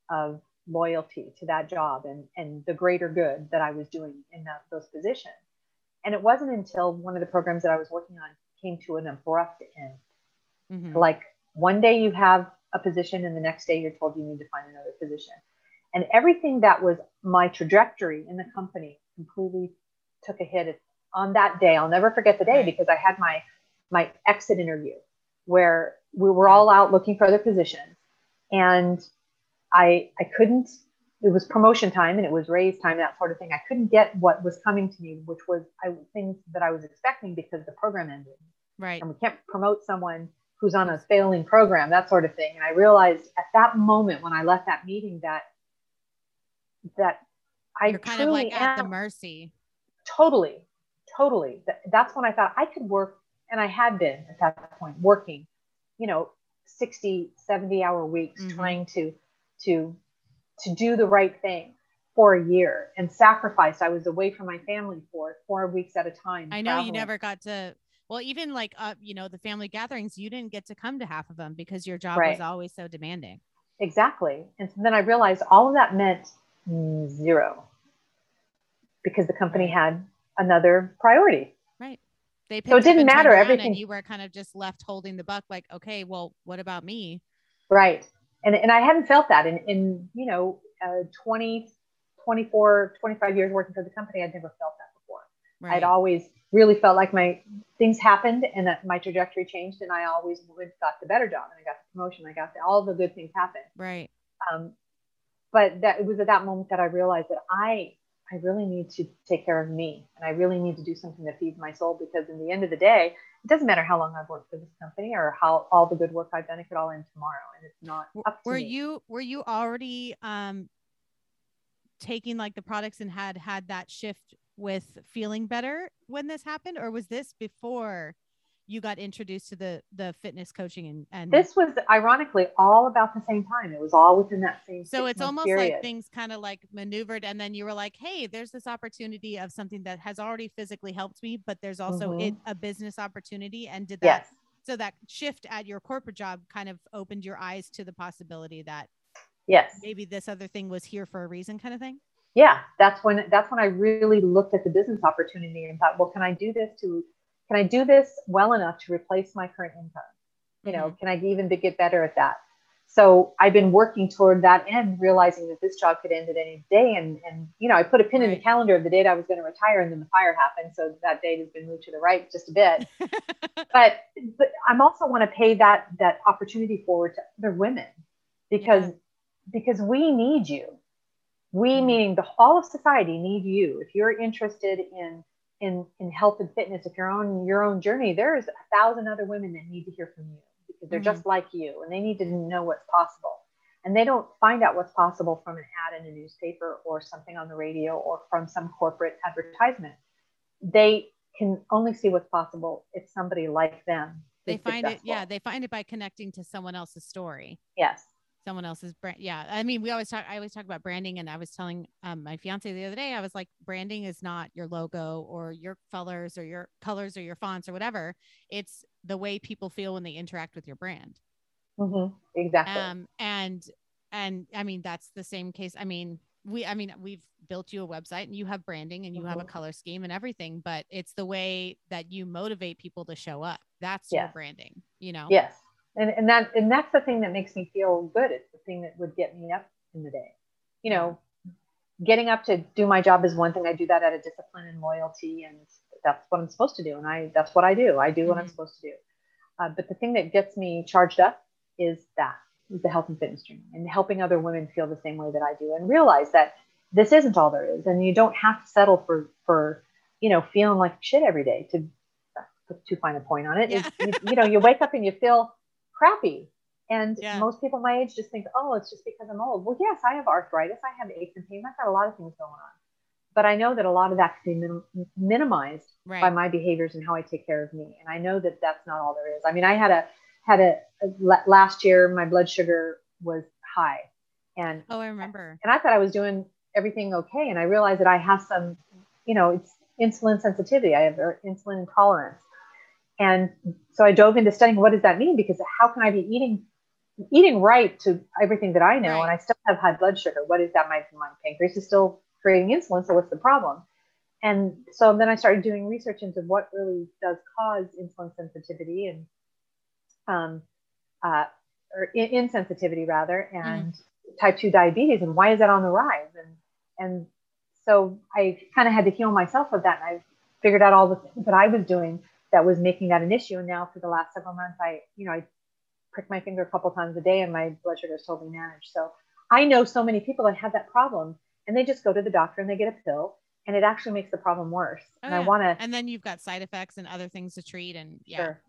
of loyalty to that job and and the greater good that I was doing in that, those positions. And it wasn't until one of the programs that I was working on came to an abrupt end. Mm-hmm. Like one day you have a position and the next day you're told you need to find another position and everything that was my trajectory in the company completely took a hit on that day. I'll never forget the day because I had my my exit interview where we were all out looking for other positions and I I couldn't it was promotion time and it was raise time that sort of thing. I couldn't get what was coming to me, which was I, things that I was expecting because the program ended. Right. And we can't promote someone who's on a failing program, that sort of thing. And I realized at that moment when I left that meeting that that I You're kind of like at the mercy. Totally, totally. That's when I thought I could work, and I had been at that point working, you know, 60, 70 hour weeks mm-hmm. trying to, to, to do the right thing for a year and sacrificed. I was away from my family for four weeks at a time. I know traveling. you never got to, well, even like, uh, you know, the family gatherings, you didn't get to come to half of them because your job right. was always so demanding. Exactly. And so then I realized all of that meant zero because the company had another priority. Right. They so it didn't matter everything. you were kind of just left holding the buck, like, okay, well, what about me? Right. And, and I hadn't felt that in, in you know, uh, 20, 24, 25 years working for the company, I'd never felt that before. Right. I'd always really felt like my things happened and that my trajectory changed and I always got the better job and I got the promotion. I got the, all the good things happened. Right. Um, but that it was at that moment that I realized that I I really need to take care of me and I really need to do something that feeds my soul because in the end of the day, it doesn't matter how long I've worked for this company or how all the good work I've done, it could all end tomorrow. And it's not up were me. you were you already um taking like the products and had had that shift with feeling better when this happened or was this before you got introduced to the the fitness coaching and, and this was ironically all about the same time it was all within that same so it's almost period. like things kind of like maneuvered and then you were like hey there's this opportunity of something that has already physically helped me but there's also mm-hmm. it, a business opportunity and did that yes. so that shift at your corporate job kind of opened your eyes to the possibility that yes maybe this other thing was here for a reason kind of thing yeah that's when that's when i really looked at the business opportunity and thought well can i do this to can I do this well enough to replace my current income? You know, mm-hmm. can I even get better at that? So I've been working toward that end, realizing that this job could end at any day. And, and you know, I put a pin right. in the calendar of the date I was going to retire, and then the fire happened. So that date has been moved to the right just a bit. but but I'm also want to pay that that opportunity forward to other women because yeah. because we need you. We mm-hmm. meaning the all of society need you. If you're interested in in in health and fitness if you're on your own journey there's a thousand other women that need to hear from you because they're mm-hmm. just like you and they need to know what's possible and they don't find out what's possible from an ad in a newspaper or something on the radio or from some corporate advertisement they can only see what's possible if somebody like them they find successful. it yeah they find it by connecting to someone else's story yes someone else's brand. Yeah. I mean, we always talk, I always talk about branding. And I was telling um, my fiance the other day, I was like, branding is not your logo or your colors or your colors or your fonts or whatever. It's the way people feel when they interact with your brand. Mm-hmm. Exactly. Um, and, and I mean, that's the same case. I mean, we, I mean, we've built you a website and you have branding and you mm-hmm. have a mm-hmm. color scheme and everything, but it's the way that you motivate people to show up. That's your branding, you know? Yes and and that and that's the thing that makes me feel good. It's the thing that would get me up in the day. You know getting up to do my job is one thing. I do that out of discipline and loyalty and that's what i'm supposed to do. And i that's what i do. I do what mm-hmm. i'm supposed to do. Uh, but the thing that gets me charged up is that is the health and fitness journey and helping other women feel the same way that i do and realize that this isn't all there is. And you don't have to settle for for you know feeling like shit every day to to find a point on it. Yeah. you, you know you wake up and you feel crappy. And yeah. most people my age just think, oh, it's just because I'm old. Well, yes, I have arthritis, I have aches and pains, I've got a lot of things going on. But I know that a lot of that can be minim- minimized right. by my behaviors and how I take care of me. And I know that that's not all there is. I mean, I had a had a, a last year my blood sugar was high, and oh, I remember. And I thought I was doing everything okay, and I realized that I have some, you know, it's insulin sensitivity. I have uh, insulin intolerance and so I dove into studying what does that mean? Because how can I be eating eating right to everything that I know right. and I still have high blood sugar? What is that? My, my pancreas is still creating insulin. So what's the problem? And so then I started doing research into what really does cause insulin sensitivity and um, uh, or insensitivity rather, and mm. type 2 diabetes and why is that on the rise? And and so I kind of had to heal myself of that. And I figured out all the things that I was doing that was making that an issue. And now for the last several months, I, you know, I prick my finger a couple times a day and my blood sugar is totally managed. So I know so many people that have that problem and they just go to the doctor and they get a pill and it actually makes the problem worse. Oh, and yeah. I want to. And then you've got side effects and other things to treat. And yeah. Sure.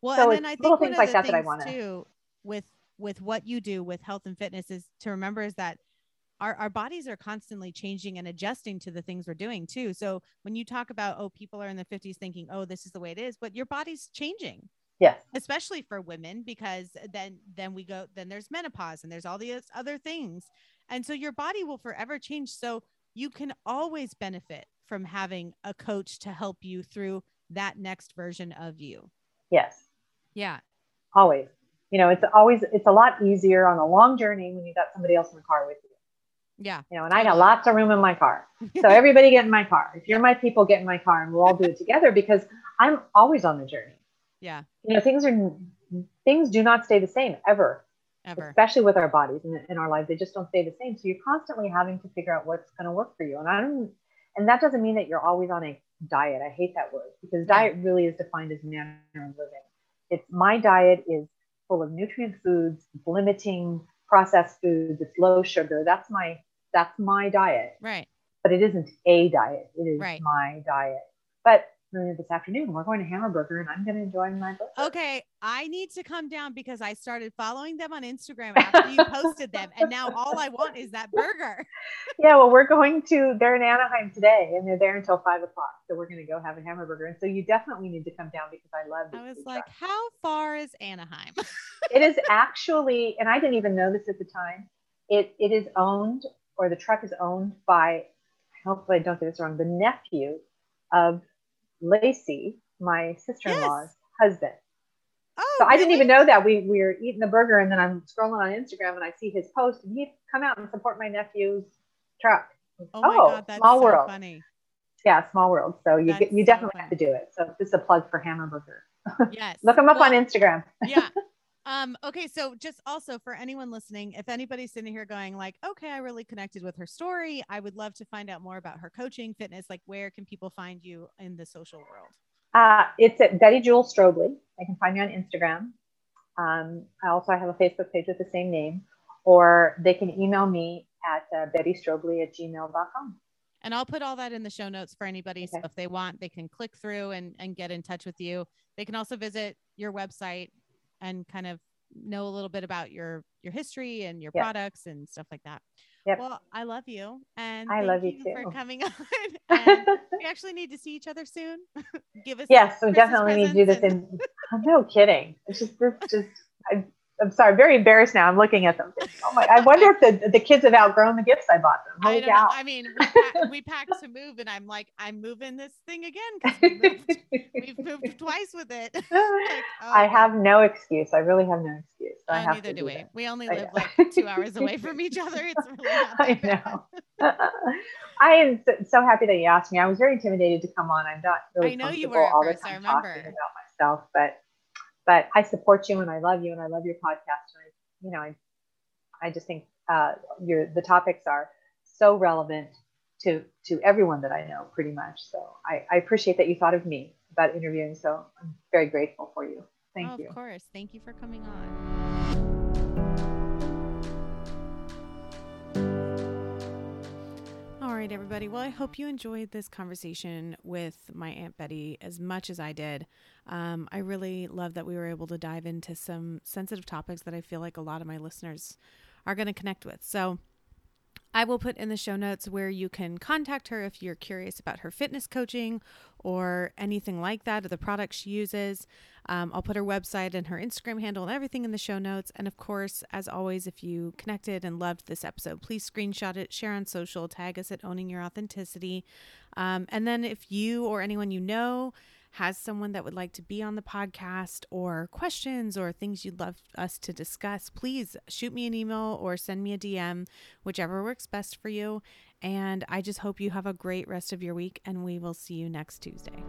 Well, so and then I think things like that that I want to with with what you do with health and fitness is to remember is that our, our bodies are constantly changing and adjusting to the things we're doing too. So when you talk about, oh, people are in the 50s thinking, oh, this is the way it is, but your body's changing. Yes. Especially for women, because then then we go then there's menopause and there's all these other things. And so your body will forever change. So you can always benefit from having a coach to help you through that next version of you. Yes. Yeah. Always. You know, it's always it's a lot easier on a long journey when you got somebody else in the car with you. Yeah. You know, and I got lots of room in my car. So everybody get in my car. If you're my people, get in my car and we'll all do it together because I'm always on the journey. Yeah. You know, things are things do not stay the same ever. Ever. Especially with our bodies and in our lives. They just don't stay the same. So you're constantly having to figure out what's going to work for you. And I don't and that doesn't mean that you're always on a diet. I hate that word because diet really is defined as manner of living. It's my diet is full of nutrient foods, limiting processed foods, it's low sugar. That's my that's my diet. Right. But it isn't a diet. It is right. my diet. But this afternoon we're going to Hammerburger and I'm going to enjoy my burger. Okay, I need to come down because I started following them on Instagram after you posted them, and now all I want is that burger. yeah, well, we're going to. They're in Anaheim today, and they're there until five o'clock. So we're going to go have a Hammerburger, and so you definitely need to come down because I love. I was like, truck. how far is Anaheim? it is actually, and I didn't even know this at the time. It it is owned, or the truck is owned by. Hopefully, I don't get this wrong. The nephew of Lacey, my sister-in-law's yes. husband. Oh, so I didn't even know that we, we were eating the burger and then I'm scrolling on Instagram and I see his post and he come out and support my nephew's truck. Oh, my oh, God, that's small so world. funny. Yeah, small world. So you get, you definitely have to do it. So this is a plug for Hammerburger. Yes. Look them up well, on Instagram. yeah. Um, okay, so just also for anyone listening, if anybody's sitting here going like, okay, I really connected with her story, I would love to find out more about her coaching, fitness. Like, where can people find you in the social world? Uh, it's at Betty Jewell Strobele. They can find me on Instagram. Um, I also have a Facebook page with the same name, or they can email me at uh, bettystrobele at gmail.com. And I'll put all that in the show notes for anybody. Okay. So if they want, they can click through and, and get in touch with you. They can also visit your website, and kind of know a little bit about your your history and your yep. products and stuff like that. Yep. Well, I love you, and I love you, too for coming on. we actually need to see each other soon. Give us yes, we definitely need to do this. And... In no kidding. It's just this just I I'm sorry, very embarrassed now. I'm looking at them. Oh my! I wonder if the, the kids have outgrown the gifts I bought them. Holy I cow! I mean, we, pack, we packed to move, and I'm like, I'm moving this thing again because we moved, we've twice with it. like, oh, I have no excuse. I really have no excuse. So uh, neither do we. It. We only live like two hours away from each other. It's really I know. I am so, happy that you asked me. I was very intimidated to come on. I'm not really. I know you were at first. I remember about myself, but but I support you and I love you and I love your podcast. And I, you know, I, I just think uh, your the topics are so relevant to to everyone that I know, pretty much. So I, I appreciate that you thought of me about interviewing. So I'm very grateful for you. Thank oh, you. Of course. Thank you for coming on. All right, everybody. Well, I hope you enjoyed this conversation with my Aunt Betty as much as I did. Um, I really love that we were able to dive into some sensitive topics that I feel like a lot of my listeners are going to connect with. So, I will put in the show notes where you can contact her if you're curious about her fitness coaching or anything like that, or the products she uses. Um, I'll put her website and her Instagram handle and everything in the show notes. And of course, as always, if you connected and loved this episode, please screenshot it, share on social, tag us at Owning Your Authenticity. Um, and then if you or anyone you know, has someone that would like to be on the podcast or questions or things you'd love us to discuss, please shoot me an email or send me a DM, whichever works best for you. And I just hope you have a great rest of your week, and we will see you next Tuesday.